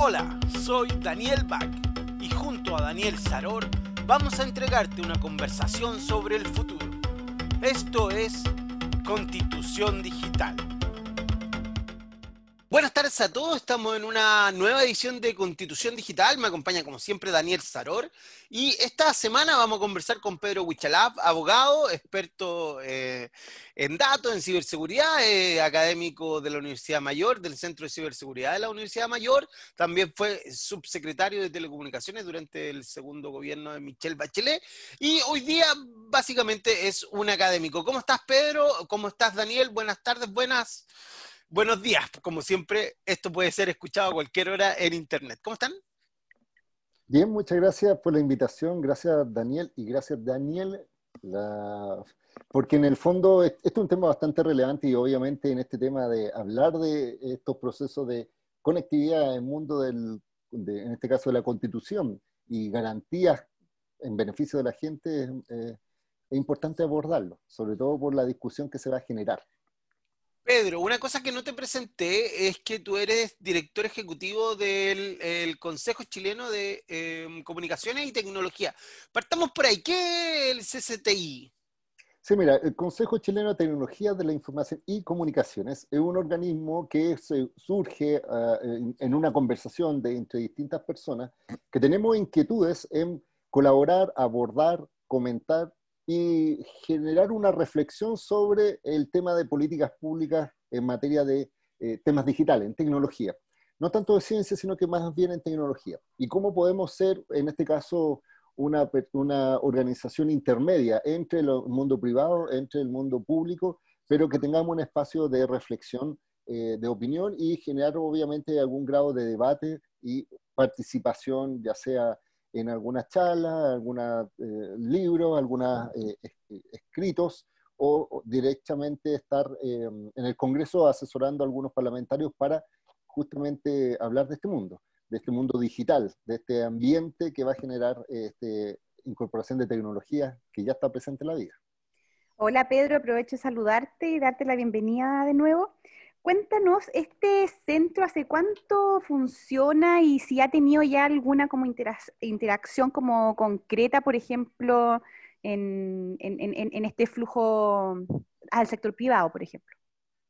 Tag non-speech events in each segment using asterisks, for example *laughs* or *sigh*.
Hola, soy Daniel Bach y junto a Daniel Saror vamos a entregarte una conversación sobre el futuro. Esto es Constitución Digital. Buenas tardes a todos, estamos en una nueva edición de Constitución Digital, me acompaña como siempre Daniel Saror y esta semana vamos a conversar con Pedro Huichalab, abogado, experto eh, en datos, en ciberseguridad, eh, académico de la Universidad Mayor, del Centro de Ciberseguridad de la Universidad Mayor, también fue subsecretario de Telecomunicaciones durante el segundo gobierno de Michelle Bachelet y hoy día básicamente es un académico. ¿Cómo estás Pedro? ¿Cómo estás Daniel? Buenas tardes, buenas. Buenos días, como siempre, esto puede ser escuchado a cualquier hora en Internet. ¿Cómo están? Bien, muchas gracias por la invitación, gracias Daniel y gracias Daniel, porque en el fondo este es un tema bastante relevante y obviamente en este tema de hablar de estos procesos de conectividad en el mundo del, en este caso de la constitución y garantías en beneficio de la gente, es importante abordarlo, sobre todo por la discusión que se va a generar. Pedro, una cosa que no te presenté es que tú eres director ejecutivo del Consejo Chileno de em, Comunicaciones y Tecnología. Partamos por ahí. ¿Qué es el CCTI? Sí, mira, el Consejo Chileno de Tecnología de la Información y Comunicaciones es un organismo que surge ah, en, una conversación de, entre distintas personas que tenemos inquietudes en colaborar, abordar, comentar y generar una reflexión sobre el tema de políticas públicas en materia de eh, temas digitales, en tecnología. No tanto de ciencia, sino que más bien en tecnología. Y cómo podemos ser, en este caso, una, una organización intermedia entre el mundo privado, entre el mundo público, pero que tengamos un espacio de reflexión, eh, de opinión y generar obviamente algún grado de debate y participación, ya sea en algunas charlas, algunos eh, libros, algunos eh, escritos, o, directamente estar eh, en el Congreso asesorando a algunos parlamentarios para justamente hablar de este mundo, de este mundo digital, de este ambiente que va a generar este, incorporación de tecnología que ya está presente en la vida. Hola Pedro, aprovecho de saludarte y darte la bienvenida de nuevo. Cuéntanos, ¿este centro hace cuánto funciona y si ha tenido ya alguna como interacción como concreta, por ejemplo, en, este flujo al sector privado, por ejemplo?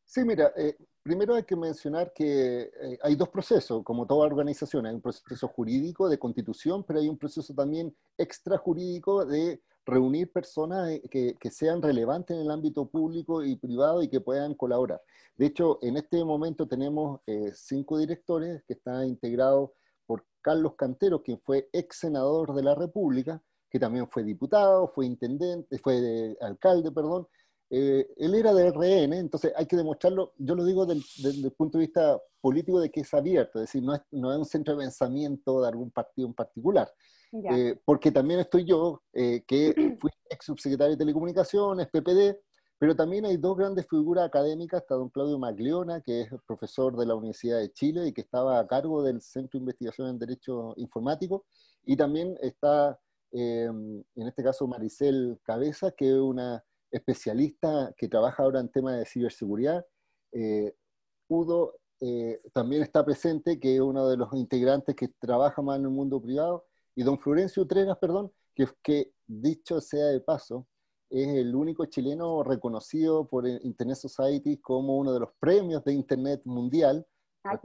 Sí, mira, eh, primero hay que mencionar que eh, hay dos procesos, como toda organización, hay un proceso jurídico de constitución, pero hay un proceso también extrajurídico de reunir personas eh, que, sean relevantes en el ámbito público y privado y que puedan colaborar. De hecho, en este momento tenemos eh, cinco directores que están integrados por Carlos Cantero, quien fue ex senador de la República, que también fue diputado, fue intendente, fue alcalde, perdón. Eh, él era de RN, entonces hay que demostrarlo, yo lo digo desde el punto de vista político de que es abierto, es decir, no es, no es un centro de pensamiento de algún partido en particular. Eh, porque también estoy yo, eh, que *clears throat* fui ex subsecretario de Telecomunicaciones, PPD, pero también hay dos grandes figuras académicas, está don Claudio Magliona, que es profesor de la Universidad de Chile y que estaba a cargo del Centro de Investigación en Derecho Informático, y también está, em, en este caso, Maricel Cabeza, que es una especialista que trabaja ahora en temas de ciberseguridad. Eh, Udo también está presente, que es uno de los integrantes que trabaja más en el mundo privado, y don Florencio Utregas, perdón, que, que dicho sea de paso, es el único chileno reconocido por Internet Society como uno de los premios de Internet mundial. Ah,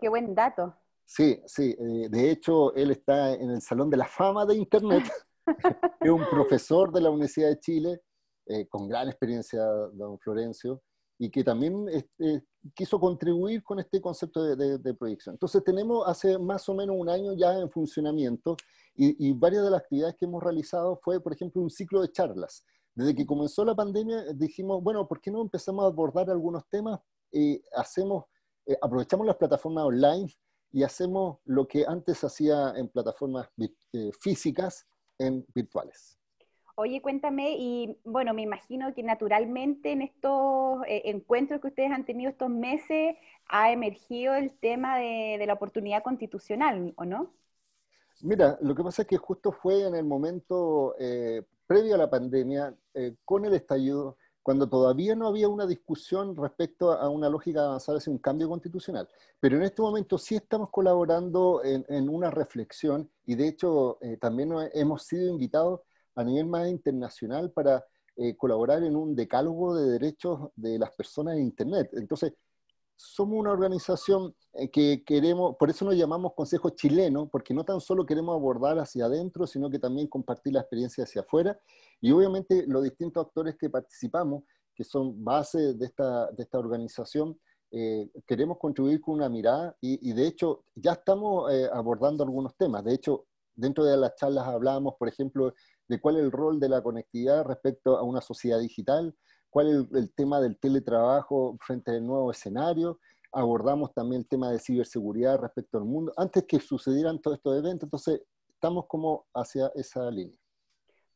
qué, buen dato. Sí, sí. Eh, de hecho, él está en el Salón de la Fama de Internet. *laughs* *laughs* es un profesor de la Universidad de Chile, eh, con gran experiencia, don Florencio y que también este, quiso contribuir con este concepto de, proyección. Entonces tenemos hace más o menos un año ya en funcionamiento y, varias de las actividades que hemos realizado fue, por ejemplo, un ciclo de charlas. Desde que comenzó la pandemia dijimos, bueno, ¿por qué no empezamos a abordar algunos temas? y hacemos, eh, aprovechamos las plataformas online y hacemos lo que antes hacía en plataformas eh, físicas en virtuales. Oye, cuéntame, y bueno, me imagino que naturalmente en estos eh, encuentros que ustedes han tenido estos meses ha emergido el tema de, la oportunidad constitucional, ¿o no? Mira, lo que pasa es que justo fue en el momento eh, previo a la pandemia, eh, con el estallido, cuando todavía no había una discusión respecto a una lógica avanzada hacia un cambio constitucional. Pero en este momento sí estamos colaborando en, una reflexión y de hecho también hemos sido invitados a nivel más internacional para eh, colaborar en un decálogo de derechos de las personas en Internet. Entonces, somos una organización eh, que queremos, por eso nos llamamos Consejo Chileno, porque no tan solo queremos abordar hacia adentro, sino que también compartir la experiencia hacia afuera. Y obviamente los distintos actores que participamos, que son base de esta, de esta organización, eh, queremos contribuir con una mirada y, de hecho ya estamos eh, abordando algunos temas. De hecho, dentro de las charlas hablábamos, por ejemplo, de cuál es el rol de la conectividad respecto a una sociedad digital, cuál es el, tema del teletrabajo frente al nuevo escenario, abordamos también el tema de ciberseguridad respecto al mundo, antes que sucedieran todos estos eventos, entonces estamos como hacia esa línea.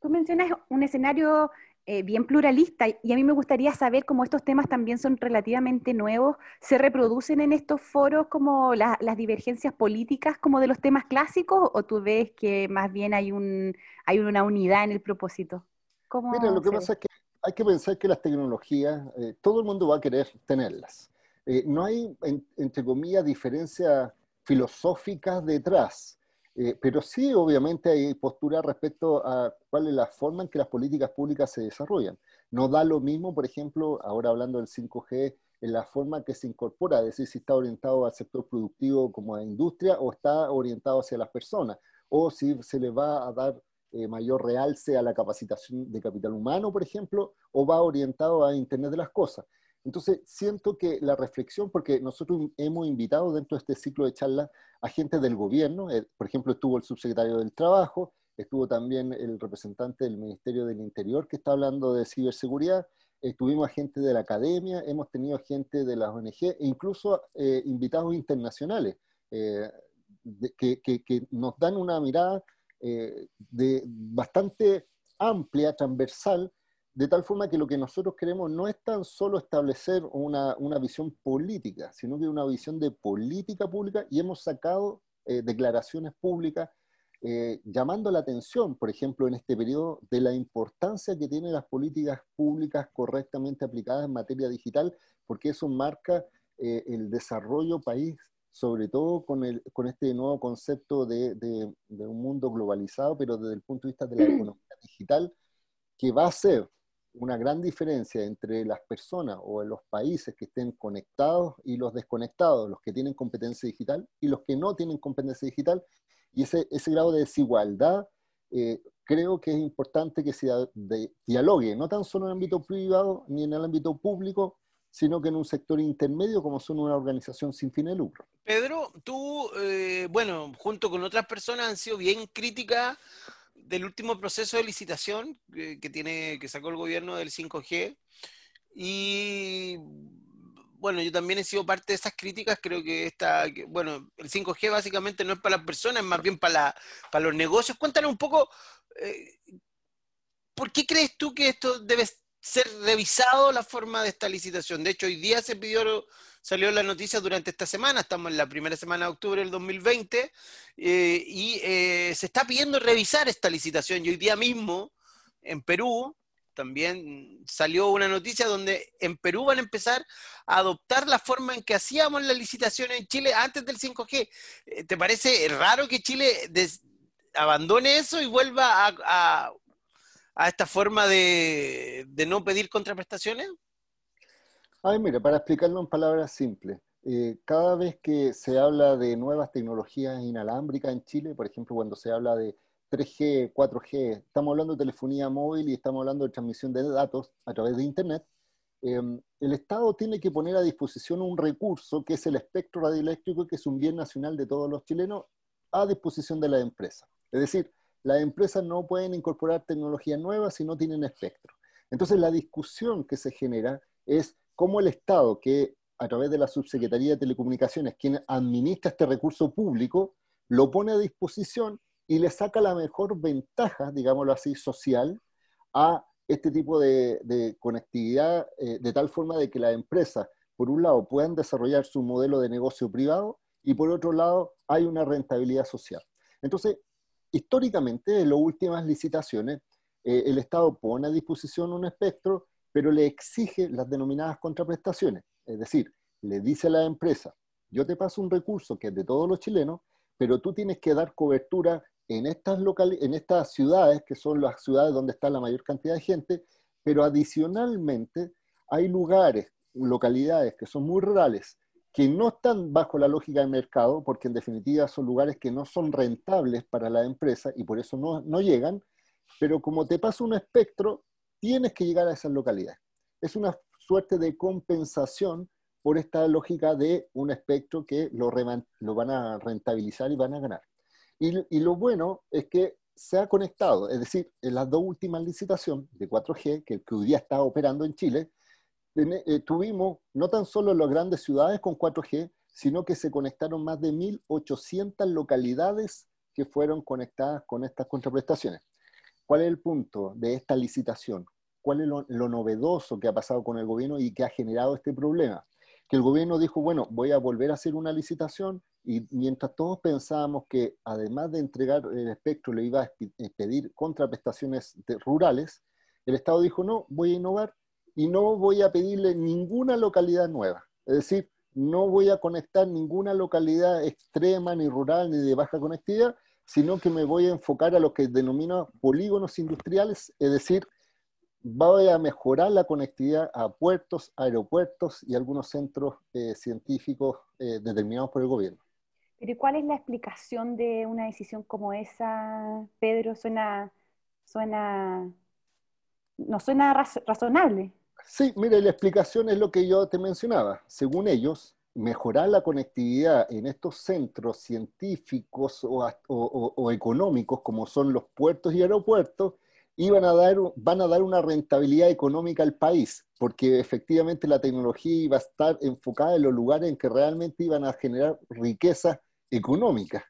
Tú mencionas un escenario eh, bien pluralista y a mí me gustaría saber cómo estos temas también son relativamente nuevos, ¿se reproducen en estos foros como las divergencias políticas como de los temas clásicos o tú ves que más bien hay, un, hay una unidad en el propósito? Mira, lo que pasa es que hay que pensar que las tecnologías, eh, todo el mundo va a querer tenerlas. Eh, no hay, entre comillas, diferencias filosóficas detrás, eh, pero sí, obviamente, hay postura respecto a cuál es la forma en que las políticas públicas se desarrollan. No da lo mismo, por ejemplo, ahora hablando del 5G, en la forma que se incorpora, es decir, si está orientado al sector productivo como a industria o está orientado hacia las personas, o si se le va a dar eh, mayor realce a la capacitación de capital humano, por ejemplo, o va orientado a Internet de las Cosas. Entonces, siento que la reflexión, porque nosotros hemos invitado dentro de este ciclo de charlas a gente del gobierno, eh, por ejemplo, estuvo el subsecretario del Trabajo, estuvo también el representante del Ministerio del Interior que está hablando de ciberseguridad, estuvimos a gente de la academia, hemos tenido gente de las ONG e incluso eh, invitados internacionales que, que, nos dan una mirada eh, bastante amplia, transversal, de tal forma que lo que nosotros queremos no es tan solo establecer una, una visión política, sino que una visión de política pública y hemos sacado eh, declaraciones públicas eh, llamando la atención, por ejemplo, en este periodo, de la importancia que tienen las políticas públicas correctamente aplicadas en materia digital, porque eso marca el desarrollo país sobre todo con, el, con este nuevo concepto de, de, un mundo globalizado, pero desde el punto de vista de la economía digital, que va a ser una gran diferencia entre las personas o los países que estén conectados y los desconectados, los que tienen competencia digital y los que no tienen competencia digital. Y ese, ese grado de desigualdad eh, creo que es importante que se dialogue, no tan solo en el ámbito privado ni en el ámbito público, sino que en un sector intermedio como son una organización sin fin de lucro. Pedro, tú, eh, bueno, junto con otras personas han sido bien críticas del último proceso de licitación que, tiene, que sacó el gobierno del 5G. Y bueno, yo también he sido parte de esas críticas. Creo que esta, bueno, el 5G básicamente no es para las personas, es más bien para, para los negocios. Cuéntanos un poco, eh, ¿por qué crees tú que esto debe ser revisado la forma de esta licitación. De hecho, hoy día se pidió, salió la noticia durante esta semana, estamos en la primera semana de octubre del 2020, eh, y eh, se está pidiendo revisar esta licitación. Y hoy día mismo, en Perú, también salió una noticia donde en Perú van a empezar a adoptar la forma en que hacíamos la licitación en Chile antes del 5G. Eh, ¿Te parece raro que Chile abandone eso y vuelva a a esta forma de, no pedir contraprestaciones? Ay, mira, para explicarlo en palabras simples, eh, cada vez que se habla de nuevas tecnologías inalámbricas en Chile, por ejemplo, cuando se habla de 3G, 4G, estamos hablando de telefonía móvil y estamos hablando de transmisión de datos a través de Internet, em, el Estado tiene que poner a disposición un recurso que es el espectro radioeléctrico, que es un bien nacional de todos los chilenos, a disposición de la empresa. Es decir, las empresas no pueden incorporar tecnologías nuevas si no tienen espectro. Entonces la discusión que se genera es cómo el Estado, que a través de la Subsecretaría de Telecomunicaciones, quien administra este recurso público, lo pone a disposición y le saca la mejor ventaja, digámoslo así, social a este tipo de, conectividad, eh, de tal forma de que las empresas, por un lado, puedan desarrollar su modelo de negocio privado y por otro lado, hay una rentabilidad social. Entonces, históricamente, en las últimas licitaciones, eh, el Estado pone a disposición un espectro, pero le exige las denominadas contraprestaciones. Es decir, le dice a la empresa, yo te paso un recurso que es de todos los chilenos, pero tú tienes que dar cobertura en estas, en estas ciudades, que son las ciudades donde está la mayor cantidad de gente, pero adicionalmente hay lugares, localidades que son muy rurales, que no están bajo la lógica del mercado, porque en definitiva son lugares que no son rentables para la empresa y por eso no, no llegan, pero como te pasa un espectro, tienes que llegar a esas localidades. Es una suerte de compensación por esta lógica de un espectro que lo, lo van a rentabilizar y van a ganar. Y, lo bueno es que se ha conectado, es decir, en las dos últimas licitaciones de 4G, que, que hoy día está operando en Chile, eh, tuvimos no tan solo las grandes ciudades con 4G, sino que se conectaron más de 1.800 localidades que fueron conectadas con estas contraprestaciones. ¿Cuál es el punto de esta licitación? ¿Cuál es lo novedoso que ha pasado con el gobierno y que ha generado este problema? Que el gobierno dijo, bueno, voy a volver a hacer una licitación y mientras todos pensábamos que además de entregar el espectro le iba a eh, pedir contraprestaciones rurales, el Estado dijo, no, voy a innovar y no voy a pedirle ninguna localidad nueva. Es decir, no voy a conectar ninguna localidad extrema, ni rural, ni de baja conectividad, sino que me voy a enfocar a lo que denomina polígonos industriales, es decir, voy a mejorar la conectividad a puertos, aeropuertos y algunos centros eh, científicos eh, determinados por el gobierno. Pero ¿cuál es la explicación de una decisión como esa, Pedro? Suena, suena, no suena razonable. Sí, mire, la explicación es lo que yo te mencionaba. Según ellos, mejorar la conectividad en estos centros científicos o, económicos, como son los puertos y aeropuertos, van a dar una rentabilidad económica al país, porque efectivamente la tecnología iba a estar enfocada en los lugares en que realmente iban a generar riqueza económica.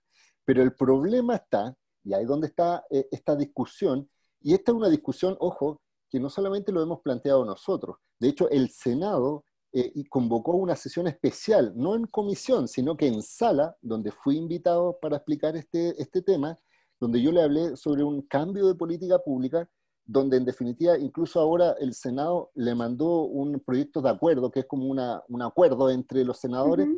Pero el problema está, y ahí es donde está eh, esta discusión, y esta es una discusión, ojo, que no solamente lo hemos planteado nosotros, de hecho el Senado eh, convocó una sesión especial, no en comisión, sino que en sala, donde fui invitado para explicar este, este tema, donde yo le hablé sobre un cambio de política pública, donde en definitiva incluso ahora el Senado le mandó un proyecto de acuerdo, que es como una, un acuerdo entre los senadores,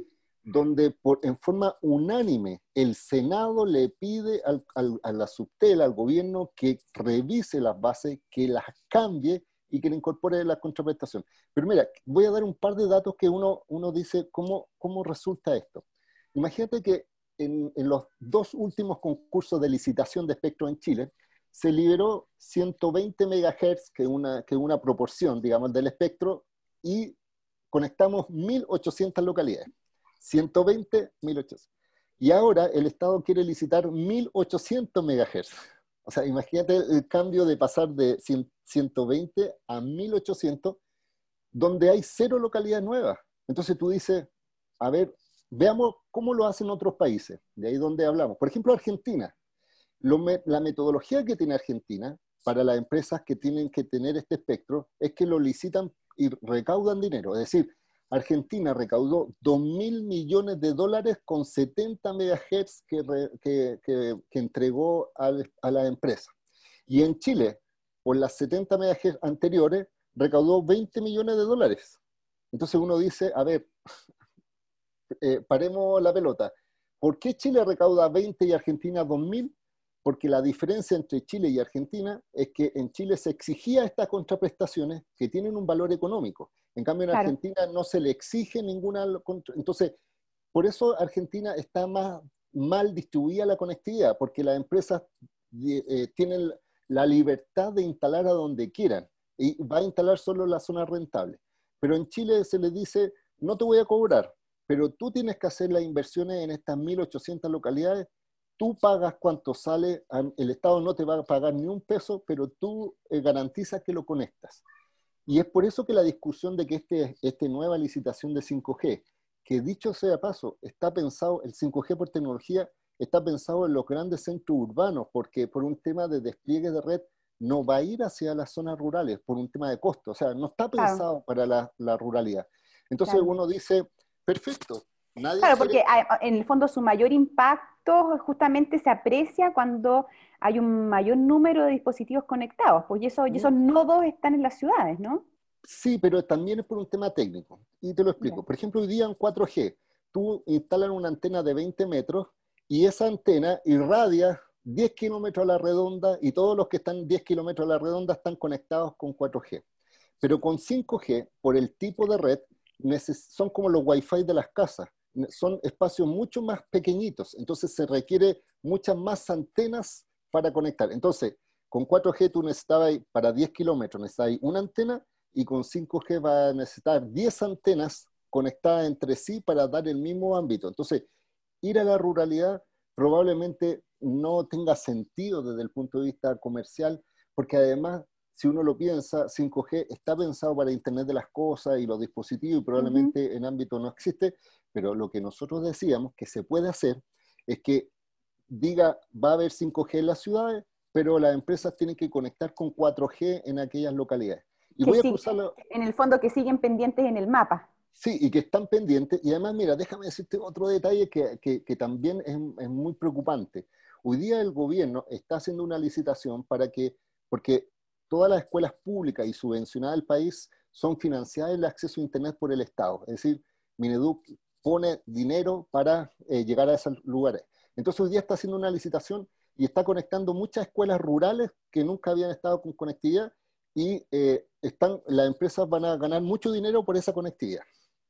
donde por, en forma unánime el Senado le pide a la subtela, al gobierno, que revise las bases, que las cambie y que le incorpore la contraprestación. Pero mira, voy a dar un par de datos que uno, uno dice cómo, cómo resulta esto. Imagínate que en, en, los dos últimos concursos de licitación de espectro en Chile, se liberó 120 MHz, que es una, que una proporción, digamos, del espectro, y conectamos 1.800 localidades. 120, 1800. Y ahora el Estado quiere licitar 1800 MHz. O sea, imagínate el cambio de pasar de 120 a 1800, donde hay cero localidades nuevas. Entonces tú dices, a ver, veamos cómo lo hacen otros países, de ahí donde hablamos. Por ejemplo, Argentina. la metodología que tiene Argentina para las empresas que tienen que tener este espectro es que lo licitan y recaudan dinero. Es decir, Argentina recaudó 2 mil millones de dólares con 70 MHz que, entregó a la empresa. Y en Chile, por las 70 MHz anteriores, recaudó 20 millones de dólares. Entonces uno dice, a ver, *laughs* eh, paremos la pelota. ¿Por qué Chile recauda 20 y Argentina 2 mil? Porque la diferencia entre Chile y Argentina es que en Chile se exigía estas contraprestaciones que tienen un valor económico en cambio, en Argentina no se le exige ninguna... Entonces, por eso Argentina está más mal distribuida la conectividad, porque las empresas eh, tienen la libertad de instalar a donde quieran y va a instalar solo la zona rentable. Pero en Chile se le dice, no te voy a cobrar, pero tú tienes que hacer las inversiones en estas 1.800 localidades, tú pagas cuánto sale, el Estado no te va a pagar ni un peso, pero tú eh, garantizas que lo conectas. Y es por eso que la discusión de que este, este nueva licitación de 5G, que dicho sea paso, está pensado, el 5G por tecnología, está pensado en los grandes centros urbanos, porque por un tema de despliegue de red no va a ir hacia las zonas rurales, por un tema de costo, o sea, no está pensado para la, la, ruralidad. Entonces uno dice, perfecto. Nadie claro, porque en el fondo su mayor impacto justamente se aprecia cuando hay un mayor número de dispositivos conectados, pues y, eso, y esos nodos están en las ciudades, ¿no? Sí, pero también es por un tema técnico. Y te lo explico. Por ejemplo, hoy día en 4G, tú instalas una antena de 20 metros y esa antena irradia 10 kilómetros a la redonda y todos los que están 10 kilómetros a la redonda están conectados con 4G. Pero con 5G, por el tipo de red, son como los wifi de las casas. Son espacios mucho más pequeñitos. Entonces se requiere muchas más antenas para conectar. Entonces, con 4G tú necesitabas, para 10 kilómetros, necesitabas una antena y con 5G va a necesitar 10 antenas conectadas entre sí para dar el mismo ámbito. Entonces, ir a la ruralidad probablemente no tenga sentido desde el punto de vista comercial, porque además, si uno lo piensa, 5G está pensado para Internet de las cosas y los dispositivos y probablemente en ámbito no existe, pero lo que nosotros decíamos que se puede hacer es que diga, va a haber 5G en las ciudades, pero las empresas tienen que conectar con 4G en aquellas localidades. Y voy a cruzarlo. En el fondo que siguen pendientes en el mapa. Sí, y que están pendientes. Y además, mira, déjame decirte otro detalle que, que, también es, es, muy preocupante. Hoy día el gobierno está haciendo una licitación para que, porque todas las escuelas públicas y subvencionadas del país son financiadas el acceso a Internet por el Estado. Es decir, Mineduc pone dinero para eh, llegar a esos lugares. Entonces hoy día está haciendo una licitación y está conectando muchas escuelas rurales que nunca habían estado con conectividad y eh, están, las empresas van a ganar mucho dinero por esa conectividad.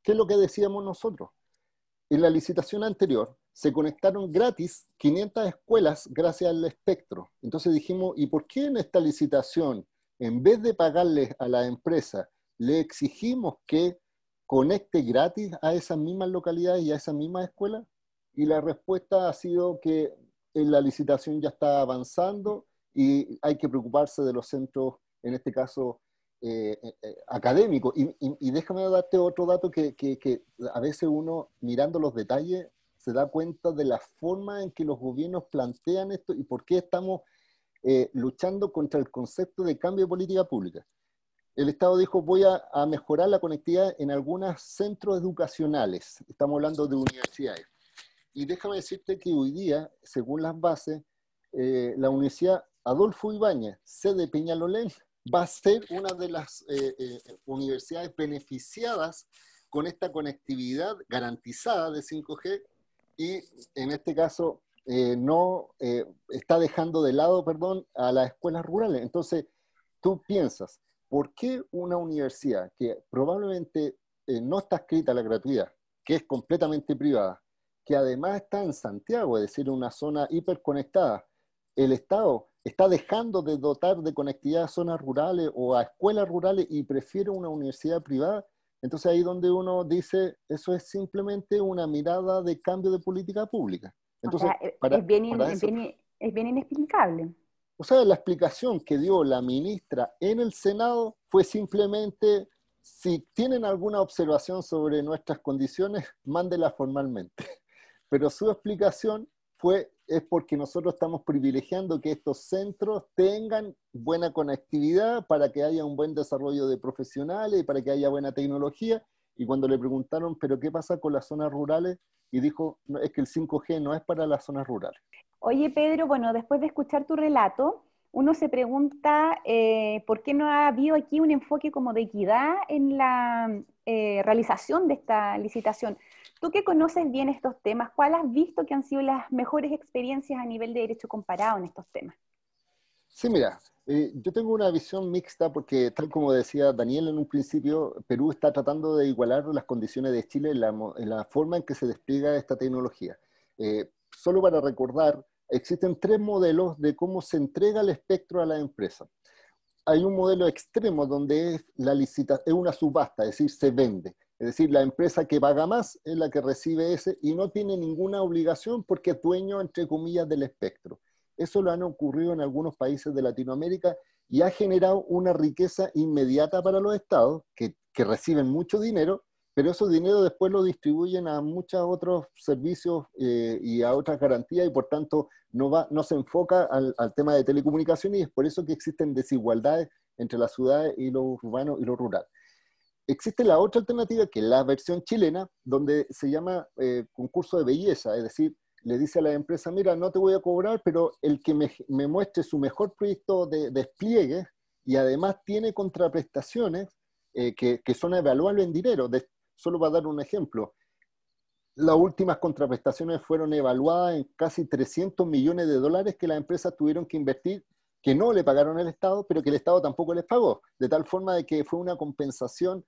¿Qué es lo que decíamos nosotros? En la licitación anterior se conectaron gratis 500 escuelas gracias al espectro. Entonces dijimos, ¿y por qué en esta licitación, en vez de pagarles a la empresa, le exigimos que conecte gratis a esas mismas localidades y a esas mismas escuelas? Y la respuesta ha sido que en la licitación ya está avanzando y hay que preocuparse de los centros, en este caso, eh, eh, eh, académico. Y, déjame darte otro dato que, a veces uno, mirando los detalles, se da cuenta de la forma en que los gobiernos plantean esto y por qué estamos luchando contra el concepto de cambio de política pública. El Estado dijo, voy a, mejorar la conectividad en algunos centros educacionales. Estamos hablando de universidades. Y déjame decirte que hoy día, según las bases, la Universidad Adolfo Ibáñez, sede Peñalolén, va a ser una de las eh, eh, universidades beneficiadas con esta conectividad garantizada de 5G y en este caso eh, no está dejando de lado, perdón, a las escuelas rurales. Entonces, tú piensas, ¿por qué una universidad que probablemente no está escrita a la gratuidad, que es completamente privada, que además está en Santiago, es decir, una zona hiperconectada, el Estado está dejando de dotar de conectividad a zonas rurales o a escuelas rurales y prefiere una universidad privada, entonces ahí donde uno dice, eso es simplemente una mirada de cambio de política pública. Entonces, es, bien, inexplicable. O sea, la explicación que dio la ministra en el Senado fue simplemente, si tienen alguna observación sobre nuestras condiciones, mándela formalmente. *laughs* Pero su explicación fue es porque nosotros estamos privilegiando que estos centros tengan buena conectividad para que haya un buen desarrollo de profesionales y para que haya buena tecnología. Y cuando le preguntaron, ¿pero qué pasa con las zonas rurales? Y dijo, no, es que el 5G no es para las zonas rurales. Oye, Pedro, bueno, después de escuchar tu relato, uno se pregunta eh, por qué no ha habido aquí un enfoque como de equidad en la eh, realización de esta licitación. Tú que conoces bien estos temas, ¿cuál has visto que han sido las mejores experiencias a nivel de derecho comparado en estos temas? Sí, mira, eh, yo tengo una visión mixta porque, tal como decía Daniel en un principio, Perú está tratando de igualar las condiciones de Chile en la, forma en que se despliega esta tecnología. Eh, solo para recordar, existen tres modelos de cómo se entrega el espectro a la empresa. Hay un modelo extremo donde es, la licita, es una subasta, es decir, se vende. Es decir, la empresa que paga más es la que recibe ese y no tiene ninguna obligación porque es dueño, entre comillas, del espectro. Eso lo han ocurrido en algunos países de Latinoamérica y ha generado una riqueza inmediata para los estados que, reciben mucho dinero, pero esos dinero después lo distribuyen a muchos otros servicios eh, y a otras garantías y por tanto no, se enfoca al, al tema de telecomunicaciones y es por eso que existen desigualdades entre las ciudades y lo urbano y lo rural. Existe la otra alternativa, que es la versión chilena, donde se llama eh, concurso de belleza, es decir, le dice a la empresa, mira, no te voy a cobrar, pero el que me, muestre su mejor proyecto de despliegue y además tiene contraprestaciones, eh, que, que, son evaluables en dinero. De, solo para dar un ejemplo, las últimas contraprestaciones fueron evaluadas en casi 300 millones de dólares que las empresas tuvieron que invertir, que no le pagaron al Estado, pero que el Estado tampoco les pagó, de tal forma de que fue una compensación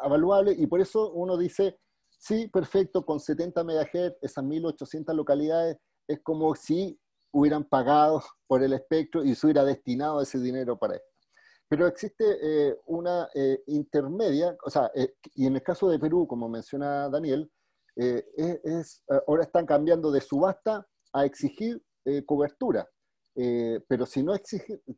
evaluable y por eso uno dice, sí, perfecto, con 70 MHz, esas 1.800 localidades, es como si hubieran pagado por el espectro y se hubiera destinado ese dinero para esto. Pero existe eh, una eh, intermedia, o sea, eh, y en el caso de Perú, como menciona Daniel, ahora están cambiando de subasta a exigir cobertura. pero si no,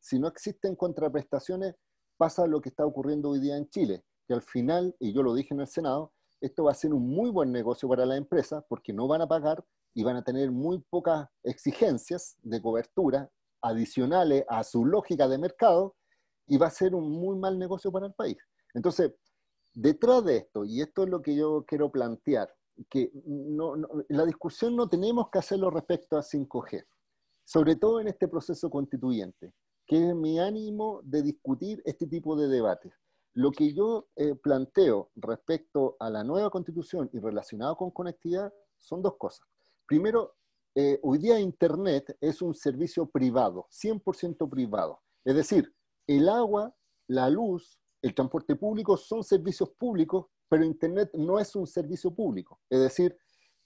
si no existen contraprestaciones, pasa lo que está ocurriendo hoy día en Chile, que al final, y yo lo dije en el Senado, esto va a ser un muy buen negocio para la empresa porque no van a pagar y van a tener muy pocas exigencias de cobertura adicionales a su lógica de mercado y va a ser un muy mal negocio para el país. Entonces, detrás de esto, y esto es lo que yo quiero plantear, que no, la discusión no tenemos que hacerlo respecto a 5G, sobre todo en este proceso constituyente, que es mi ánimo de discutir este tipo de debates. Lo que yo eh, planteo respecto a la nueva constitución y relacionado con conectividad son dos cosas. Primero, eh, hoy día Internet es un servicio privado, 100% privado. Es decir, el agua, la luz, el transporte público son servicios públicos, pero Internet no es un servicio público. Es decir,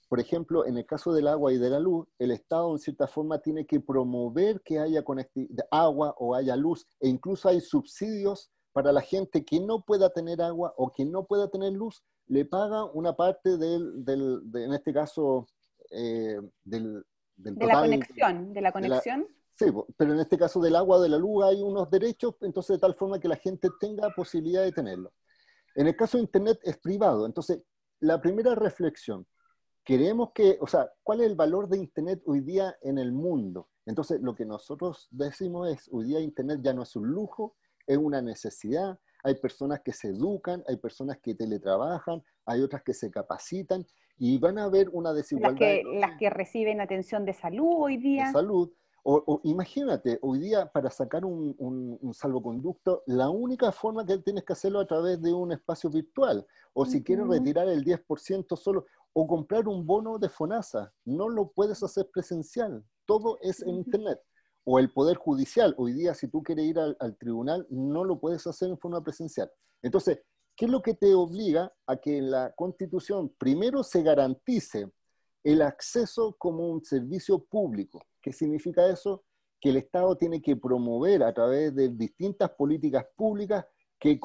por ejemplo, en el caso del agua y de la luz, el Estado en cierta forma tiene que promover que haya agua o haya luz, e incluso hay subsidios para la gente que no pueda tener agua o que no pueda tener luz, le paga una parte del, del en este caso, eh, del, del de la conexión, de la conexión. sí, pero en este caso del agua, de la luz, hay unos derechos, entonces de tal forma que la gente tenga posibilidad de tenerlo. En el caso de Internet es privado, entonces la primera reflexión, queremos que, o sea, ¿cuál es el valor de Internet hoy día en el mundo? Entonces lo que nosotros decimos es, hoy día Internet ya no es un lujo, es una necesidad, hay personas que se educan, hay personas que teletrabajan, hay otras que se capacitan y van a haber una desigualdad. Las que, las que reciben atención de salud hoy día. De salud. O, imagínate, hoy día para sacar un, un, salvoconducto, la única forma que tienes que hacerlo a través de un espacio virtual. O si quieres retirar el 10% solo, o comprar un bono de FONASA, no lo puedes hacer presencial, todo es en Internet. O el Poder Judicial, hoy día si tú quieres ir al, al tribunal, no lo puedes hacer en forma presencial. Entonces, ¿Qué es lo que te obliga a que en la Constitución primero se garantice el acceso como un servicio público? ¿Qué significa eso? Que el Estado tiene que promover a través de distintas políticas públicas que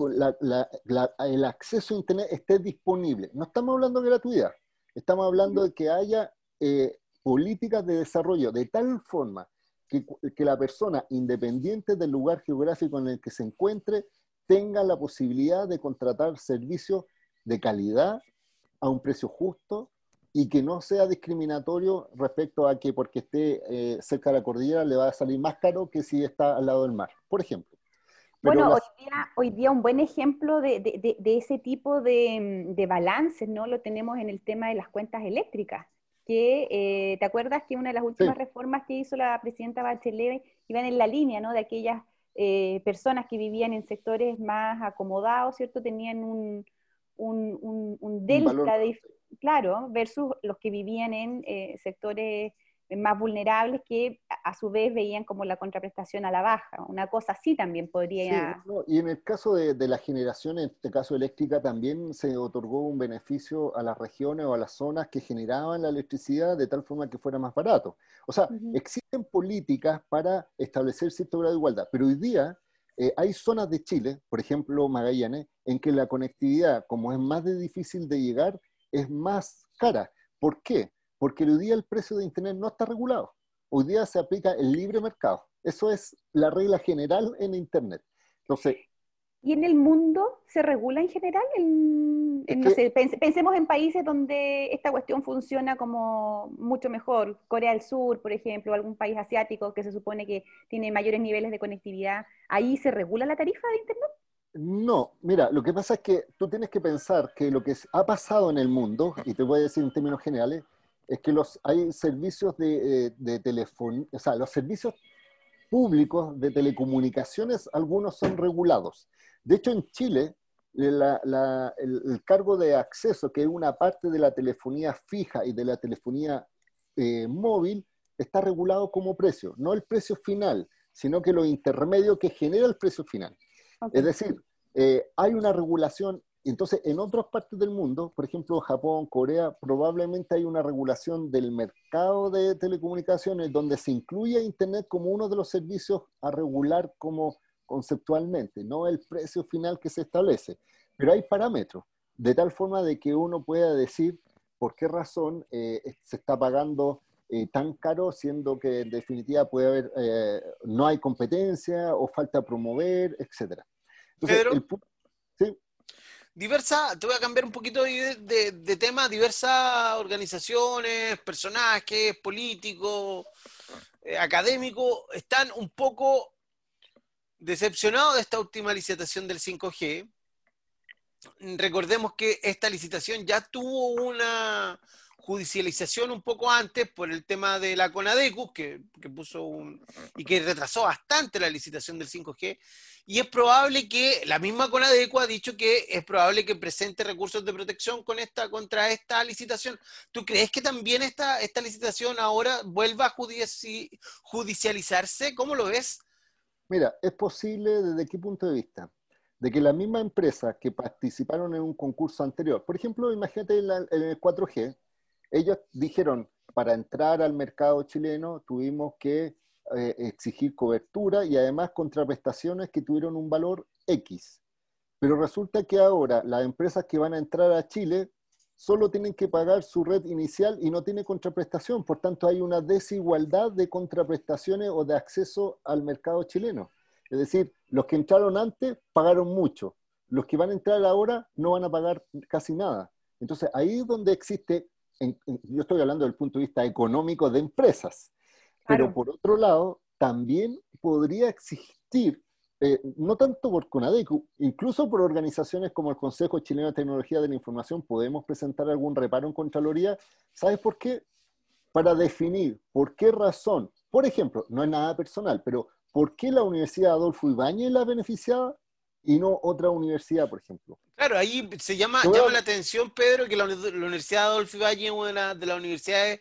el acceso a Internet esté disponible. No estamos hablando de gratuidad, estamos hablando de que haya eh, políticas de desarrollo de tal forma que, que, la persona, independiente del lugar geográfico en el que se encuentre, tenga la posibilidad de contratar servicios de calidad a un precio justo y que no sea discriminatorio respecto a que porque esté eh, cerca de la cordillera le va a salir más caro que si está al lado del mar, por ejemplo. bueno, hoy, día, un buen ejemplo de, ese tipo de, balances, ¿no? Lo tenemos en el tema de las cuentas eléctricas, que eh, te acuerdas que una de las últimas reformas que hizo la presidenta Bachelet iban en la línea, ¿no? De aquellas eh, personas que vivían en sectores más acomodados, ¿cierto? Tenían un, un, delta de, claro, versus los que vivían en eh, sectores más vulnerables que a su vez veían como la contraprestación a la baja. Una cosa así también podría... y en el caso de, de, la generación, en este caso eléctrica, también se otorgó un beneficio a las regiones o a las zonas que generaban la electricidad de tal forma que fuera más barato. O sea, existen políticas para establecer cierto grado de igualdad, pero hoy día eh, hay zonas de Chile, por ejemplo Magallanes, en que la conectividad, como es más de difícil de llegar, es más cara. ¿Por qué? Porque hoy día el precio de Internet no está regulado. Hoy día se aplica el libre mercado. Eso es la regla general en Internet. Entonces, ¿Y en el mundo se regula en general? pensemos en países donde esta cuestión funciona como mucho mejor. Corea del Sur, por ejemplo, algún país asiático que se supone que tiene mayores niveles de conectividad. ¿Ahí se regula la tarifa de Internet? No, mira, lo que pasa es que tú tienes que pensar que lo que ha pasado en el mundo, y te voy a decir en términos generales, es que los, hay servicios de, eh, de teléfono, o sea, los servicios públicos de telecomunicaciones, algunos son regulados. De hecho, en Chile, el, cargo de acceso, que es una parte de la telefonía fija y de la telefonía eh, móvil, está regulado como precio, no el precio final, sino que lo intermedio que genera el precio final. Es decir, eh, hay una regulación, entonces en otras partes del mundo, por ejemplo Japón, Corea, probablemente hay una regulación del mercado de telecomunicaciones donde se incluye Internet como uno de los servicios a regular como conceptualmente, no el precio final que se establece, pero hay parámetros, de tal forma de que uno pueda decir por qué razón eh, se está pagando eh, tan caro, siendo que en definitiva puede haber, eh, no hay competencia o falta promover, etc. Entonces, ¿sí? Diversa, te voy a cambiar un poquito de, tema, diversas organizaciones, personajes, políticos, académicos, están un poco decepcionado de esta última licitación del 5G, recordemos que esta licitación ya tuvo una judicialización un poco antes por el tema de la Conadecus, que, puso un, y que retrasó bastante la licitación del 5G, y es probable que la misma Conadecu ha dicho que es probable que presente recursos de protección con esta, contra esta licitación. ¿Tú crees que también esta, esta licitación ahora vuelva a judicializarse? ¿Cómo lo ves? Mira, es posible desde qué punto de vista? De que la misma empresa que participaron en un concurso anterior, por ejemplo, imagínate en, el 4G, ellos dijeron, para entrar al mercado chileno tuvimos que eh, exigir cobertura y además contraprestaciones que tuvieron un valor X. Pero resulta que ahora las empresas que van a entrar a Chile solo tienen que pagar su red inicial y no tiene contraprestación. Por tanto, hay una desigualdad de contraprestaciones o de acceso al mercado chileno. Es decir, los que entraron antes pagaron mucho. Los que van a entrar ahora no van a pagar casi nada. Entonces, ahí es donde existe, yo estoy hablando del punto de vista económico de empresas, pero por otro lado, también podría existir eh, no tanto por CONADECU, incluso por organizaciones como el Consejo Chileno de Tecnología de la Información, podemos presentar algún reparo en Contraloría. ¿Sabes por qué? Para definir por qué razón, por ejemplo, no es nada personal, pero ¿por qué la Universidad Adolfo Ibáñez la beneficiada y no otra universidad, por ejemplo? Claro, ahí se llama, llama la atención, Pedro, que la, la Universidad Adolfo Ibáñez es una de las universidades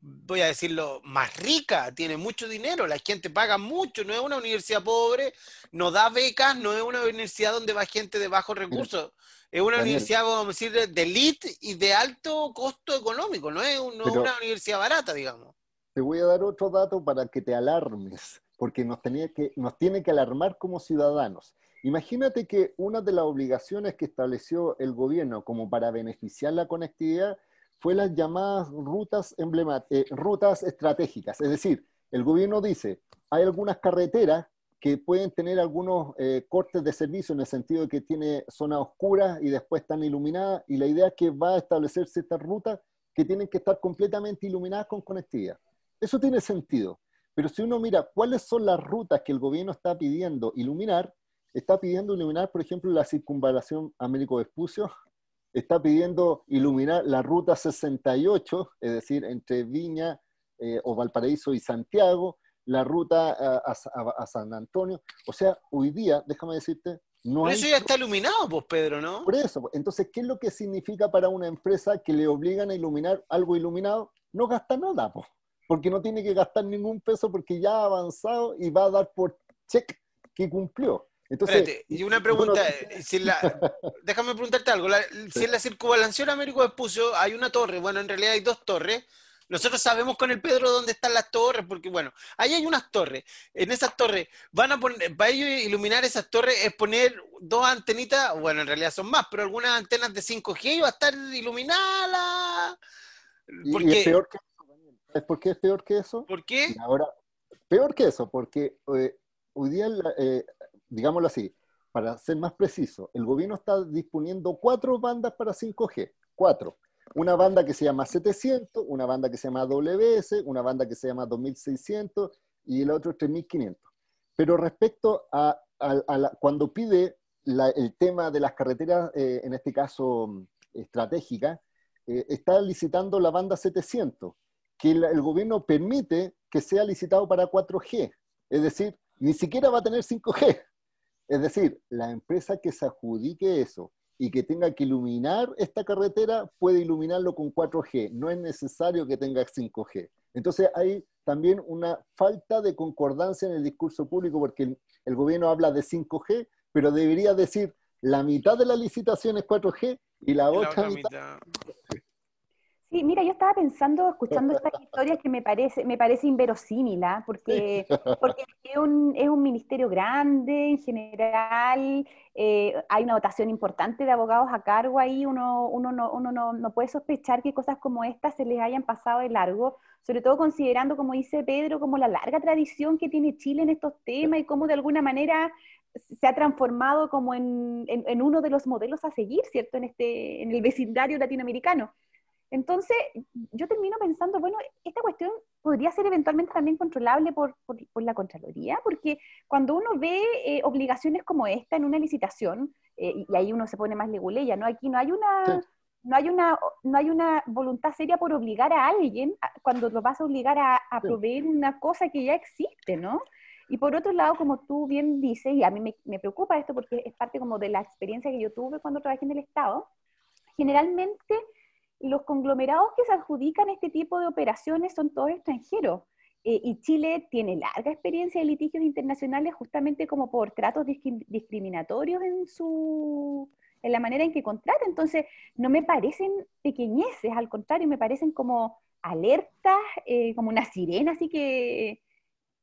voy a decirlo, más rica, tiene mucho dinero, la gente paga mucho, no es una universidad pobre, no da becas, no es una universidad donde va gente de bajos recursos, es una universidad, vamos a decir, de elite y de alto costo económico, no es, una universidad barata, digamos. Te voy a dar otro dato para que te alarmes, porque nos, tenía que, nos tiene que alarmar como ciudadanos. Imagínate que una de las obligaciones que estableció el gobierno como para beneficiar la conectividad fue las llamadas rutas, eh, rutas estratégicas. Es decir, el gobierno dice, hay algunas carreteras que pueden tener algunos eh, cortes de servicio en el sentido de que tiene zonas oscuras y después están iluminadas, y la idea es que va a establecerse estas rutas que tienen que estar completamente iluminadas con conectividad. Eso tiene sentido, pero si uno mira cuáles son las rutas que el gobierno está pidiendo iluminar, está pidiendo iluminar, por ejemplo, la circunvalación Américo Vespucio, está pidiendo iluminar la ruta 68, es decir, entre Viña eh, o Valparaíso y Santiago, la ruta a, San Antonio. O sea, hoy día, déjame decirte, no Por eso ya está iluminado, pues, Pedro, ¿no? Por eso. Pues, entonces, ¿qué es lo que significa para una empresa que le obligan a iluminar algo iluminado? No gasta nada, pues, porque no tiene que gastar ningún peso porque ya ha avanzado y va a dar por check que cumplió. Entonces, y una pregunta, eh, déjame preguntarte algo. Si en la circunvalación Américo Vespucio hay una torre, bueno, en realidad hay dos torres. Nosotros sabemos con el Pedro dónde están las torres, porque bueno, ahí hay unas torres. En esas torres, van a poner, para ellos iluminar esas torres es poner dos antenitas, bueno, en realidad son más, pero algunas antenas de 5G y va a estar iluminada. Porque, es peor que eso, ¿Por qué es peor que eso? ¿Por qué? ahora, peor que eso, porque eh, hoy día eh, digámoslo así, para ser más preciso, el gobierno está disponiendo cuatro bandas para 5G, cuatro. Una banda que se llama 700, una banda que se llama WS, una banda que se llama 2600 y el otro 3500. Pero respecto a, cuando pide el tema de las carreteras, eh, en este caso estratégicas, eh, está licitando la banda 700, que el gobierno permite que sea licitado para 4G. Es decir, ni siquiera va a tener 5G. Es decir, la empresa que se adjudique eso y que tenga que iluminar esta carretera puede iluminarlo con 4G, no es necesario que tenga 5G. Entonces hay también una falta de concordancia en el discurso público porque el, gobierno habla de 5G, pero debería decir la mitad de la licitación es 4G y la, otra, mitad... Sí, mira, yo estaba pensando, escuchando estas *laughs* historias que me parece, me parece inverosímil, ¿ah? porque, *laughs* porque es, un, es un ministerio grande en general, eh, hay una dotación importante de abogados a cargo ahí, uno, uno, no, uno no, no, puede sospechar que cosas como estas se les hayan pasado de largo, sobre todo considerando, como dice Pedro, como la larga tradición que tiene Chile en estos temas y cómo de alguna manera se ha transformado como en, en, en uno de los modelos a seguir, ¿cierto?, en, este, en el vecindario latinoamericano. Entonces, yo termino pensando, bueno, esta cuestión podría ser eventualmente también controlable por, la Contraloría, porque cuando uno ve eh, obligaciones como esta en una licitación, eh, y ahí uno se pone más leguleya, ¿no? Aquí no hay una... No hay, una, no hay una voluntad seria por obligar a alguien cuando lo vas a obligar a, proveer una cosa que ya existe, ¿no? Y por otro lado, como tú bien dices, y a mí me, me, preocupa esto porque es parte como de la experiencia que yo tuve cuando trabajé en el Estado, generalmente los conglomerados que se adjudican este tipo de operaciones son todos extranjeros. Eh, y Chile tiene larga experiencia de litigios internacionales justamente como por tratos discriminatorios en, su, en la manera en que contrata. Entonces, no me parecen pequeñeces, al contrario, me parecen como alertas, eh, como una sirena, así que,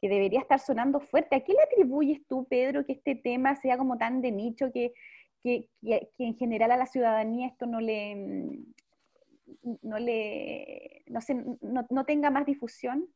que debería estar sonando fuerte. ¿A qué le atribuyes tú, Pedro, que este tema sea como tan de nicho que, que, que, en general a la ciudadanía esto no le, no le no, no, no tenga más difusión?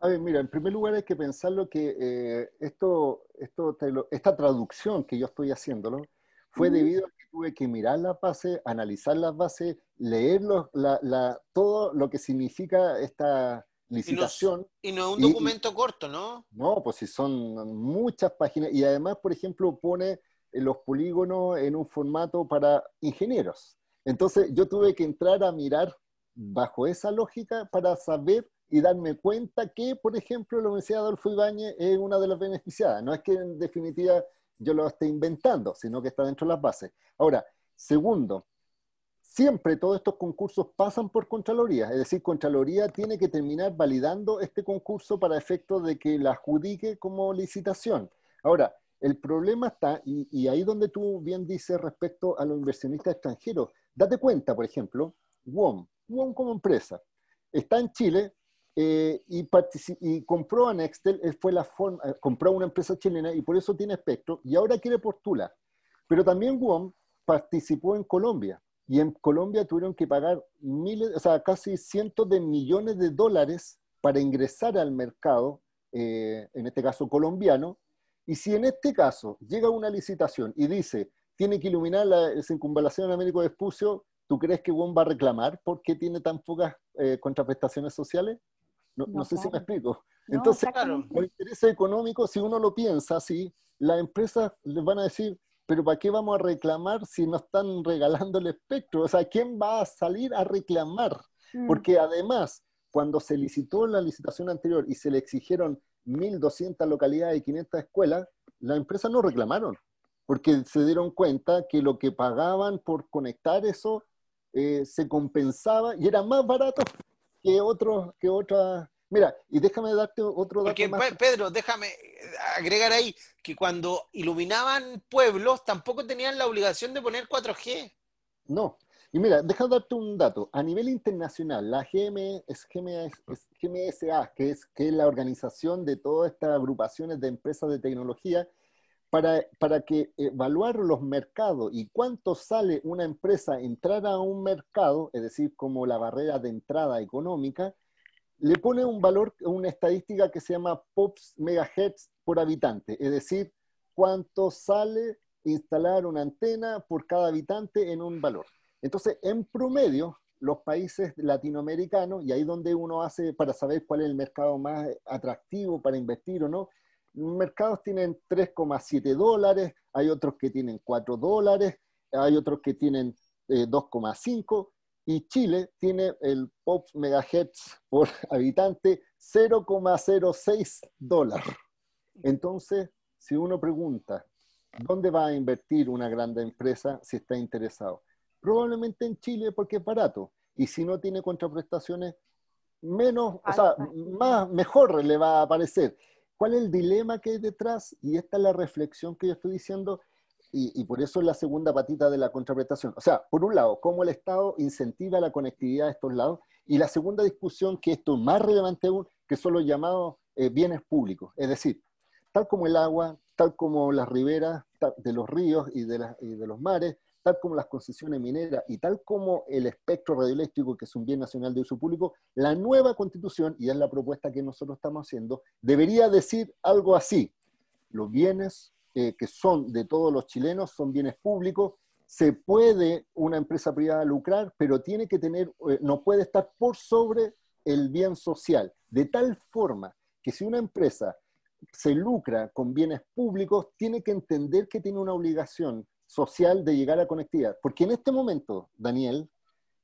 A ver, mira, en primer lugar hay que pensarlo que eh, esto, esto, esta traducción que yo estoy haciéndolo fue debido a que tuve que mirar la base, analizar las bases, leer la, todo lo que significa esta licitación. Y no, es un documento corto, ¿no? No, pues si son muchas páginas y además, por ejemplo, pone los polígonos en un formato para ingenieros. Entonces yo tuve que entrar a mirar bajo esa lógica para saber y darme cuenta que, por ejemplo, la Universidad Adolfo Ibáñez es una de las beneficiadas. No es que en definitiva yo lo esté inventando, sino que está dentro de las bases. Ahora, segundo, siempre todos estos concursos pasan por Contraloría, es decir, Contraloría tiene que terminar validando este concurso para efecto de que la adjudique como licitación. Ahora, el problema está, y ahí donde tú bien dices respecto a los inversionistas extranjeros, Date cuenta, por ejemplo, WOM, WOM como empresa, está en Chile eh, y, compró a Nextel, eh, fue la eh, compró una empresa chilena y por eso tiene espectro y ahora quiere postular. Pero también WOM participó en Colombia y en Colombia tuvieron que pagar miles, o sea, casi cientos de millones de dólares para ingresar al mercado, en este caso colombiano, y si en este caso llega una licitación y dice, tiene que iluminar la circunvalación Américo de Espucio, ¿tú crees que WOM va a reclamar por qué tiene tan pocas eh, contraprestaciones sociales? No, sé si me explico. Entonces, los intereses económicos, si uno lo piensa así, las empresas les van a decir, pero ¿para qué vamos a reclamar si nos están regalando el espectro? O sea, ¿quién va a salir a reclamar? Mm. Porque además, cuando se licitó la licitación anterior y se le exigieron 1.200 localidades y 500 escuelas, las empresas no reclamaron porque se dieron cuenta que lo que pagaban por conectar eso eh, se compensaba y era más barato que otros que otras. Mira y déjame darte otro dato porque, Pedro déjame agregar ahí que cuando iluminaban pueblos tampoco tenían la obligación de poner 4G no. Y mira déjame darte un dato. A nivel internacional la GM, es GMSA que es que es la organización de todas estas agrupaciones de empresas de tecnología para, que evaluar los mercados y cuánto sale una empresa entrar a un mercado, es decir, como la barrera de entrada económica, le pone un valor, una estadística que se llama POPs megahertz por habitante, es decir, cuánto sale instalar una antena por cada habitante en un valor. Entonces, en promedio, los países latinoamericanos, y ahí donde uno hace para saber cuál es el mercado más atractivo para invertir o no, mercados tienen 3,7 dólares, hay otros que tienen 4 dólares, hay otros que tienen 2,5 eh, y Chile tiene el POPs megahertz por *laughs* habitante 0,06 dólares. Entonces, si uno pregunta, ¿dónde va a invertir una gran empresa si está interesado? Probablemente en Chile porque es barato. Y si no tiene contraprestaciones, menos, o sea, más, mejor le va a parecer. ¿Cuál es el dilema que hay detrás? Y esta es la reflexión que yo estoy diciendo, y, por eso es la segunda patita de la contraprestación. O sea, por un lado, cómo el Estado incentiva la conectividad de estos lados, y la segunda discusión, que esto es más relevante aún, que son los llamados eh, bienes públicos. Es decir, tal como el agua, tal como las riberas de los ríos y de, y de los mares, tal como las concesiones mineras y tal como el espectro radioeléctrico, que es un bien nacional de uso público, la nueva constitución, y es la propuesta que nosotros estamos haciendo, debería decir algo así. Los bienes eh, que son de todos los chilenos son bienes públicos, se puede una empresa privada lucrar, pero tiene que tener, eh, no puede estar por sobre el bien social, de tal forma que si una empresa se lucra con bienes públicos, tiene que entender que tiene una obligación social de llegar a conectividad. Porque en este momento, Daniel,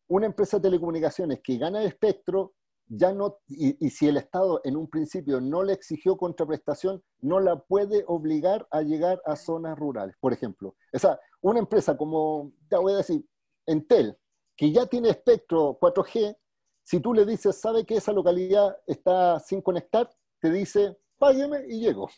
una empresa de telecomunicaciones que gana el espectro, ya no, y, si el Estado en un principio no le exigió contraprestación, no la puede obligar a llegar a zonas rurales, por ejemplo. O sea, una empresa como, ya voy a decir, Entel, que ya tiene espectro 4G, si tú le dices, sabe que esa localidad está sin conectar, te dice, págueme y llego.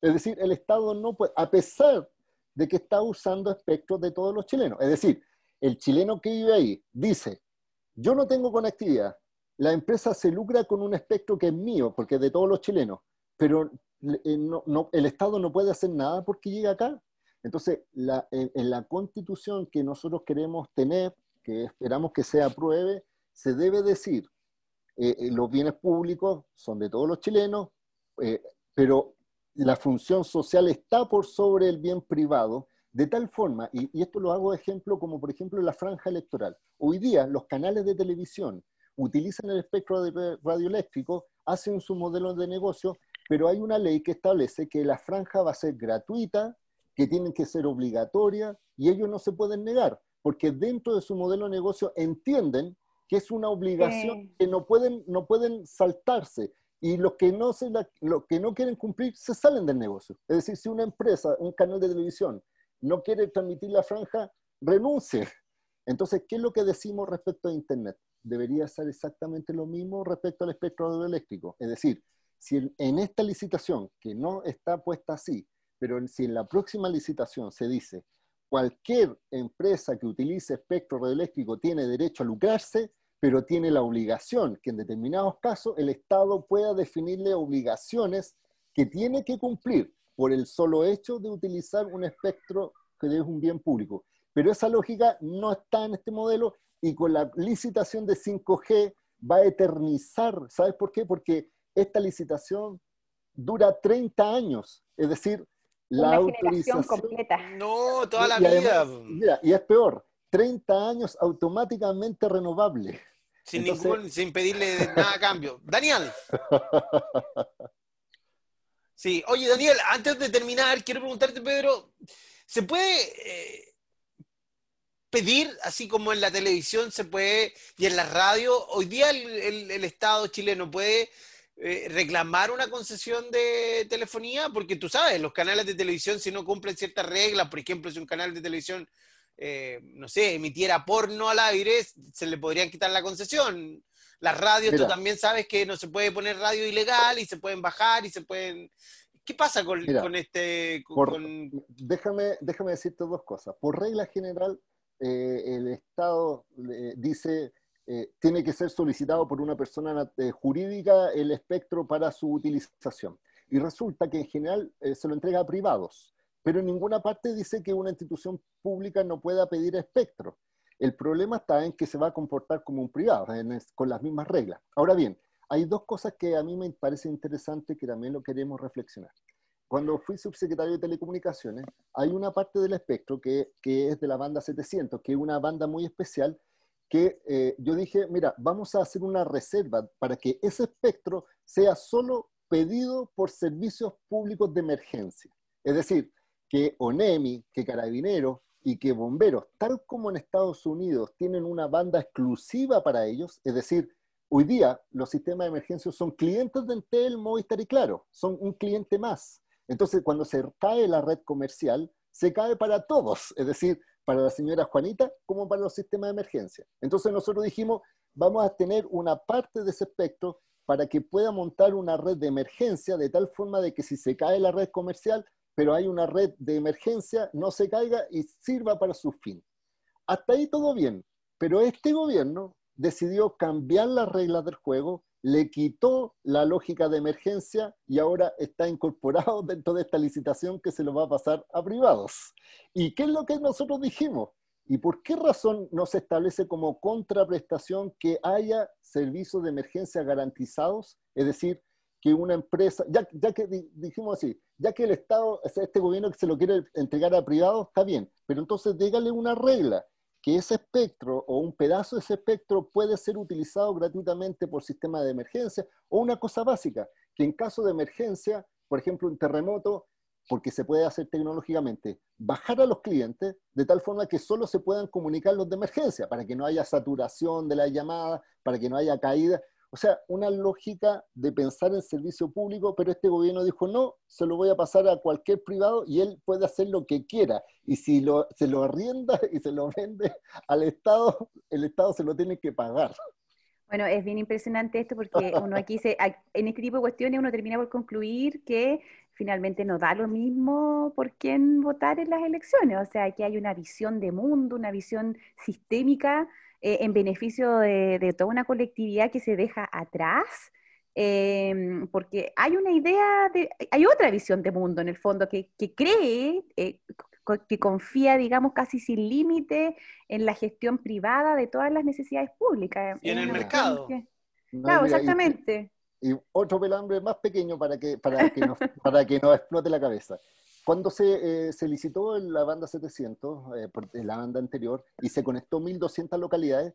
Es decir, el Estado no puede, a pesar de que está usando espectros de todos los chilenos. Es decir, el chileno que vive ahí dice, yo no tengo conectividad, la empresa se lucra con un espectro que es mío, porque es de todos los chilenos, pero eh, el Estado no puede hacer nada porque llega acá. Entonces, en, la constitución que nosotros queremos tener, que esperamos que se apruebe, se debe decir, eh, eh, los bienes públicos son de todos los chilenos, pero la función social está por sobre el bien privado, de tal forma, y, esto lo hago de ejemplo como por ejemplo la franja electoral. Hoy día los canales de televisión utilizan el espectro radioeléctrico, hacen su modelo de negocio, pero hay una ley que establece que la franja va a ser gratuita, que tienen que ser obligatoria, y ellos no se pueden negar, porque dentro de su modelo de negocio entienden que es una obligación que no pueden, no pueden saltarse y los que, no se que no quieren cumplir se salen del negocio. Es decir, si una empresa, un canal de televisión, no quiere transmitir la franja, renuncie. Entonces, ¿qué es lo que decimos respecto a Internet? Debería ser exactamente lo mismo respecto al espectro radioeléctrico. Es decir, si en esta licitación, que no está puesta así, pero si en la próxima licitación se dice cualquier empresa que utilice espectro radioeléctrico tiene derecho a lucrarse, pero tiene la obligación que en determinados casos el Estado pueda definirle obligaciones que tiene que cumplir por el solo hecho de utilizar un espectro que es un bien público. Pero esa lógica no está en este modelo y con la licitación de 5G va a eternizar. ¿Sabes por qué? Porque esta licitación dura 30 años. Es decir, la autorización completa. No, toda la vida. mira, y es peor, 30 años automáticamente renovable. Sin, ningún, sin pedirle nada a cambio. Daniel. Sí, oye Daniel, antes de terminar, quiero preguntarte, Pedro, ¿se puede eh, pedir, así como en la televisión se puede, y en la radio, hoy día el, Estado chileno puede eh, reclamar una concesión de telefonía? Porque tú sabes, los canales de televisión, si no cumplen ciertas reglas, por ejemplo, si un canal de televisión eh, no sé, emitiera porno al aire, se le podrían quitar la concesión. Las radios, tú también sabes que no se puede poner radio ilegal y se pueden bajar y se pueden... ¿Qué pasa con, este...? déjame, déjame decirte dos cosas. Por regla general, eh, el Estado eh, dice tiene que ser solicitado por una persona jurídica el espectro para su utilización. Y resulta que en general se lo entrega a privados pero en ninguna parte dice que una institución pública no pueda pedir espectro. El problema está en que se va a comportar como un privado, con las mismas reglas. Ahora bien, hay dos cosas que a mí me parece interesante que también lo queremos reflexionar. Cuando fui subsecretario de Telecomunicaciones, hay una parte del espectro que, es de la banda 700, que es una banda muy especial, que eh, yo dije, mira, vamos a hacer una reserva para que ese espectro sea solo pedido por servicios públicos de emergencia. Es decir, que ONEMI, que Carabineros y que Bomberos, tal como en Estados Unidos, tienen una banda exclusiva para ellos, es decir, hoy día los sistemas de emergencia son clientes de Entel, Movistar y Claro, son un cliente más. Entonces, cuando se cae la red comercial, se cae para todos, es decir, para la señora Juanita como para los sistemas de emergencia. Entonces nosotros dijimos, vamos a tener una parte de ese espectro para que pueda montar una red de emergencia de tal forma de que si se cae la red comercial, pero hay una red de emergencia, no se caiga y sirva para su fin. Hasta ahí todo bien, pero este gobierno decidió cambiar las reglas del juego, le quitó la lógica de emergencia y ahora está incorporado *laughs* dentro de esta licitación que se lo va a pasar a privados. ¿Y qué es lo que nosotros dijimos? ¿Y por qué razón no se establece como contraprestación que haya servicios de emergencia garantizados? Es decir, que una empresa, ya, que dijimos así, ya que el Estado, este gobierno que se lo quiere entregar a privados, está bien, pero entonces dígale una regla, que ese espectro o un pedazo de ese espectro puede ser utilizado gratuitamente por sistema de emergencia o una cosa básica, que en caso de emergencia, por ejemplo, un terremoto, porque se puede hacer tecnológicamente, bajar a los clientes de tal forma que solo se puedan comunicar los de emergencia, para que no haya saturación de la llamada, para que no haya caída. O sea, una lógica de pensar en servicio público, pero este gobierno dijo, no, se lo voy a pasar a cualquier privado y él puede hacer lo que quiera. Y si lo, se lo arrienda *laughs* y se lo vende al Estado, el Estado se lo tiene que pagar. Bueno, es bien impresionante esto porque *laughs* uno aquí, se, en este tipo de cuestiones, uno termina por concluir que finalmente no da lo mismo por quién votar en las elecciones. O sea, que hay una visión de mundo, una visión sistémica eh, en beneficio de, toda una colectividad que se deja atrás. Em, porque hay una idea, de, hay otra visión de mundo en el fondo que, cree, eh, que confía, digamos, casi sin límite en la gestión privada de todas las necesidades públicas. Y en el mercado. claro, exactamente y otro pelambre más pequeño para que, para que, nos, *laughs* para que nos explote la cabeza. Cuando se, eh, se licitó la banda 700, eh, la banda anterior, y se conectó 1.200 localidades,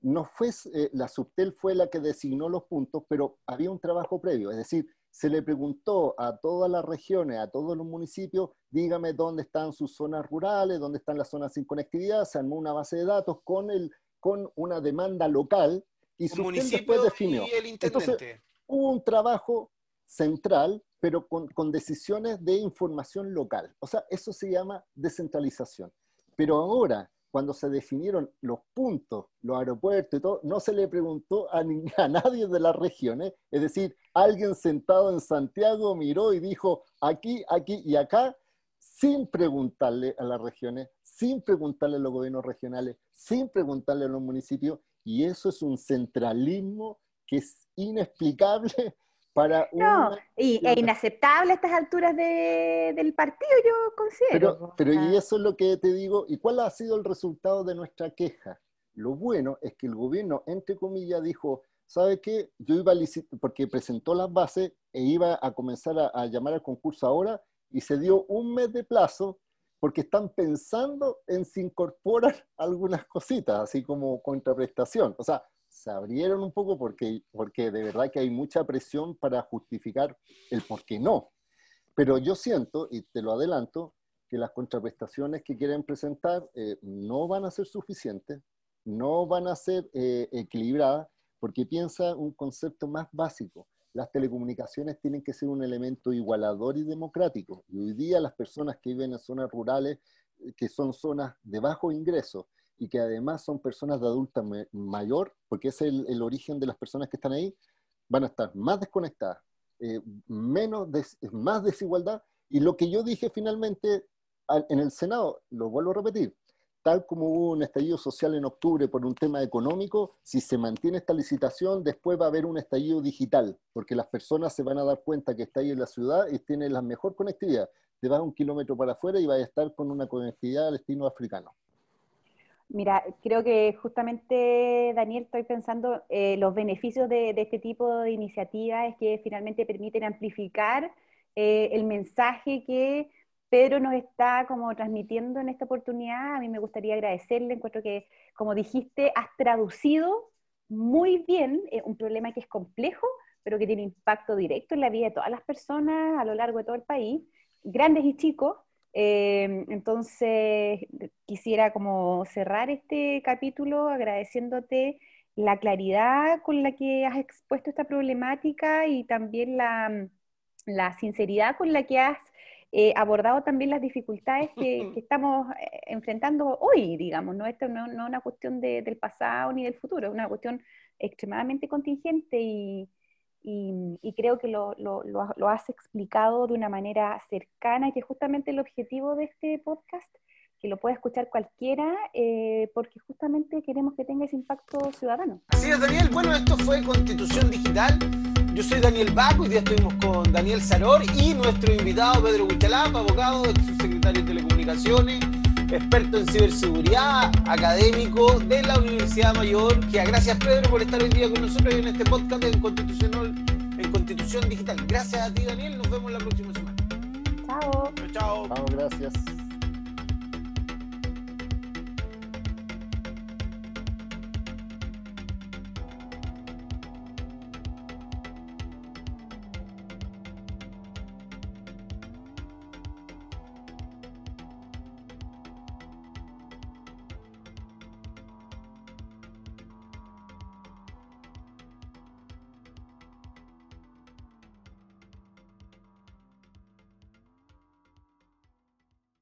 no fue, eh, la Subtel fue la que designó los puntos, pero había un trabajo previo, es decir, se le preguntó a todas las regiones, a todos los municipios, dígame dónde están sus zonas rurales, dónde están las zonas sin conectividad, se armó una base de datos con, el, con una demanda local y Subtel después definió. Y el intendente hubo un trabajo central, pero con, decisiones de información local. O sea, eso se llama descentralización. Pero ahora, cuando se definieron los puntos, los aeropuertos y todo, no se le preguntó a, *laughs* a, nadie de las regiones, es decir, alguien sentado en Santiago miró y dijo aquí, aquí y acá, sin preguntarle a las regiones, sin preguntarle a los gobiernos regionales, sin preguntarle a los municipios, y eso es un centralismo que es inexplicable para no, y, e inaceptable a estas alturas del partido, yo considero. Pero, pero y eso es lo que te digo, ¿y cuál ha sido el resultado de nuestra queja? Lo bueno es que el gobierno, entre comillas, dijo, ¿sabe qué? Yo iba a licitar, porque presentó las bases e iba a comenzar a, a llamar al concurso ahora, y se dio un mes de plazo porque están pensando en se incorporar *laughs* algunas cositas, así como contraprestación. O sea, se abrieron un poco porque, porque de verdad que hay mucha presión para justificar el por qué no. Pero yo siento, y te lo adelanto, que las contraprestaciones que quieren presentar eh, no van a ser suficientes, no van a ser eh, equilibradas, porque piensa un concepto más básico. Las telecomunicaciones tienen que ser un elemento igualador y democrático. Y hoy día las personas que viven en zonas rurales, eh, que son zonas de bajo ingreso, y que además son personas de adulta mayor, porque es el, origen de las personas que están ahí, van a estar más desconectadas, eh, menos más desigualdad. Y lo que yo dije finalmente en el Senado, lo vuelvo a repetir, tal como hubo un estallido social en octubre por un tema económico, si se mantiene esta licitación, después va a haber un estallido digital, porque las personas se van a dar cuenta que está ahí en la ciudad y tiene la mejor conectividad. Te vas un kilómetro para afuera y vas a estar con una conectividad al destino africano. Mira, creo que justamente, Daniel, estoy pensando eh, los beneficios de, este tipo de iniciativas es que finalmente permiten amplificar eh, el mensaje que Pedro nos está como transmitiendo en esta oportunidad. A mí me gustaría agradecerle, encuentro que, como dijiste, has traducido muy bien eh, un problema que es complejo, pero que tiene impacto directo en la vida de todas las personas a lo largo de todo el país, grandes y chicos, Em, entonces, quisiera como cerrar este capítulo agradeciéndote la claridad con la que has expuesto esta problemática y también la, la sinceridad con la que has eh, abordado también las dificultades que, *laughs* estamos eh, enfrentando hoy, digamos, ¿no? Esto no, es una cuestión del pasado ni del futuro, es una cuestión extremadamente contingente y, creo que lo, lo, has explicado de una manera cercana, que es justamente el objetivo de este podcast, que lo pueda escuchar cualquiera, eh, porque justamente queremos que tenga ese impacto ciudadano. Así es, Daniel. Bueno, esto fue Constitución Digital. Yo soy Daniel Baco, hoy día estuvimos con Daniel Saror y nuestro invitado Pedro Huichalap, abogado, subsecretario de Telecomunicaciones, experto en ciberseguridad, académico de la Universidad Mayor. Que gracias Pedro por estar hoy día con nosotros en este podcast en Constitución, en Constitución Digital. Gracias a ti Daniel, nos vemos la próxima semana. Chao. Chao. Chao, gracias.